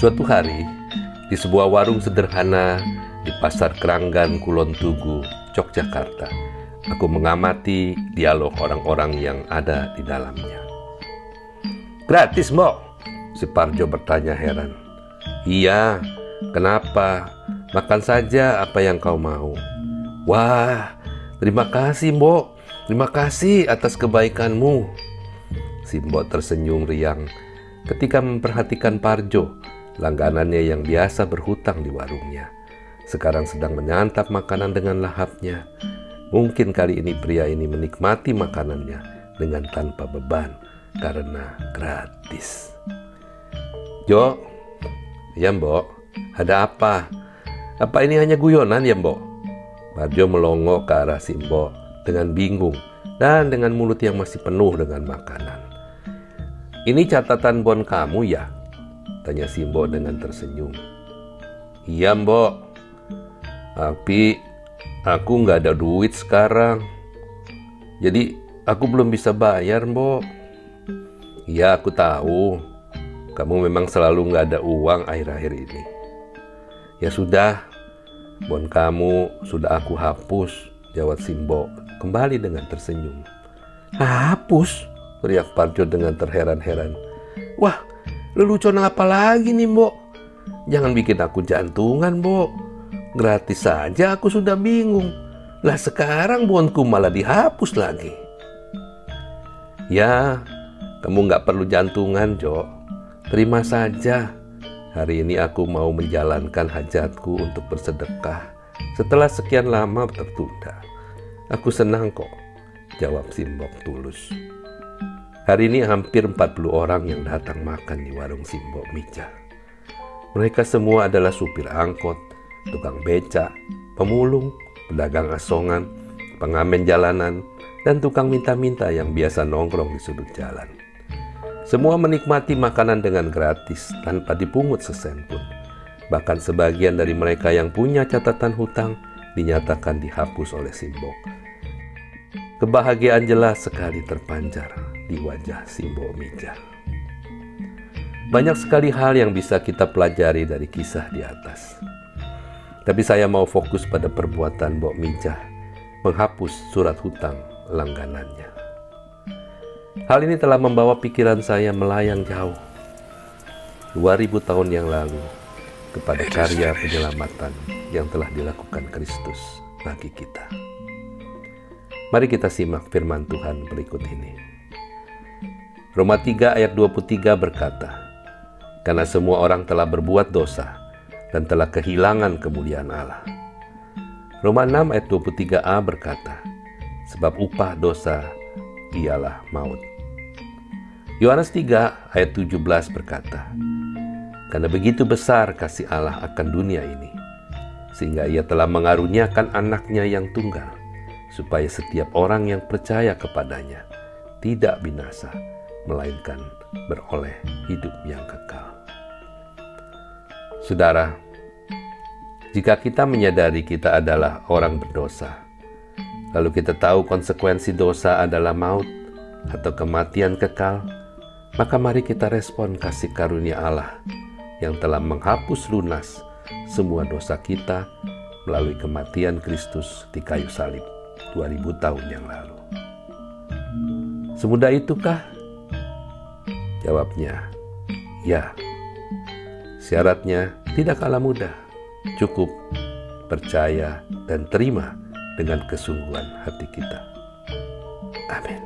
Suatu hari, di sebuah warung sederhana di Pasar Keranggan Kulon Tugu, Yogyakarta, aku mengamati dialog orang-orang yang ada di dalamnya. Gratis, Mbok? Si Parjo bertanya heran. Iya, kenapa? Makan saja apa yang kau mau. Wah, terima kasih, Mbok. Terima kasih atas kebaikanmu. Si Mbok tersenyum riang ketika memperhatikan Parjo, langganannya yang biasa berhutang di warungnya. Sekarang sedang menyantap makanan dengan lahapnya. Mungkin kali ini pria ini menikmati makanannya dengan tanpa beban karena gratis. Jo, ya mbok, ada apa? Apa ini hanya guyonan ya mbok? Barjo melongo ke arah Simbo dengan bingung dan dengan mulut yang masih penuh dengan makanan. Ini catatan bon kamu ya? Tanya Simbo dengan tersenyum. Iya mbok, tapi aku nggak ada duit sekarang. Jadi aku belum bisa bayar mbok. Iya aku tahu, kamu memang selalu nggak ada uang akhir-akhir ini. Ya sudah, bon kamu sudah aku hapus, jawab Simbo kembali dengan tersenyum. Hapus? teriak Parjo dengan terheran-heran. Wah, lelucon apa lagi nih, Mbok? Jangan bikin aku jantungan, Mbok. Gratis saja aku sudah bingung. Lah sekarang bonku malah dihapus lagi. Ya, kamu nggak perlu jantungan, Jo. Terima saja. Hari ini aku mau menjalankan hajatku untuk bersedekah setelah sekian lama tertunda. Aku senang kok, jawab Simbok tulus. Hari ini hampir 40 orang yang datang makan di warung Simbok Mija. Mereka semua adalah supir angkot, tukang beca, pemulung, pedagang asongan, pengamen jalanan, dan tukang minta-minta yang biasa nongkrong di sudut jalan. Semua menikmati makanan dengan gratis tanpa dipungut sesen pun. Bahkan sebagian dari mereka yang punya catatan hutang dinyatakan dihapus oleh Simbok. Kebahagiaan jelas sekali terpancar di wajah Simbo Mija. Banyak sekali hal yang bisa kita pelajari dari kisah di atas. Tapi saya mau fokus pada perbuatan Mbok Mijah menghapus surat hutang langganannya. Hal ini telah membawa pikiran saya melayang jauh. 2000 tahun yang lalu kepada karya penyelamatan yang telah dilakukan Kristus bagi kita. Mari kita simak firman Tuhan berikut ini. Roma 3 ayat 23 berkata, Karena semua orang telah berbuat dosa dan telah kehilangan kemuliaan Allah. Roma 6 ayat 23a berkata, Sebab upah dosa ialah maut. Yohanes 3 ayat 17 berkata, Karena begitu besar kasih Allah akan dunia ini, sehingga ia telah mengaruniakan anaknya yang tunggal, supaya setiap orang yang percaya kepadanya tidak binasa, melainkan beroleh hidup yang kekal. Saudara, jika kita menyadari kita adalah orang berdosa, lalu kita tahu konsekuensi dosa adalah maut atau kematian kekal, maka mari kita respon kasih karunia Allah yang telah menghapus lunas semua dosa kita melalui kematian Kristus di kayu salib 2000 tahun yang lalu. Semudah itukah? Jawabnya, ya. Syaratnya tidak kalah mudah. Cukup percaya dan terima dengan kesungguhan hati kita. Amin.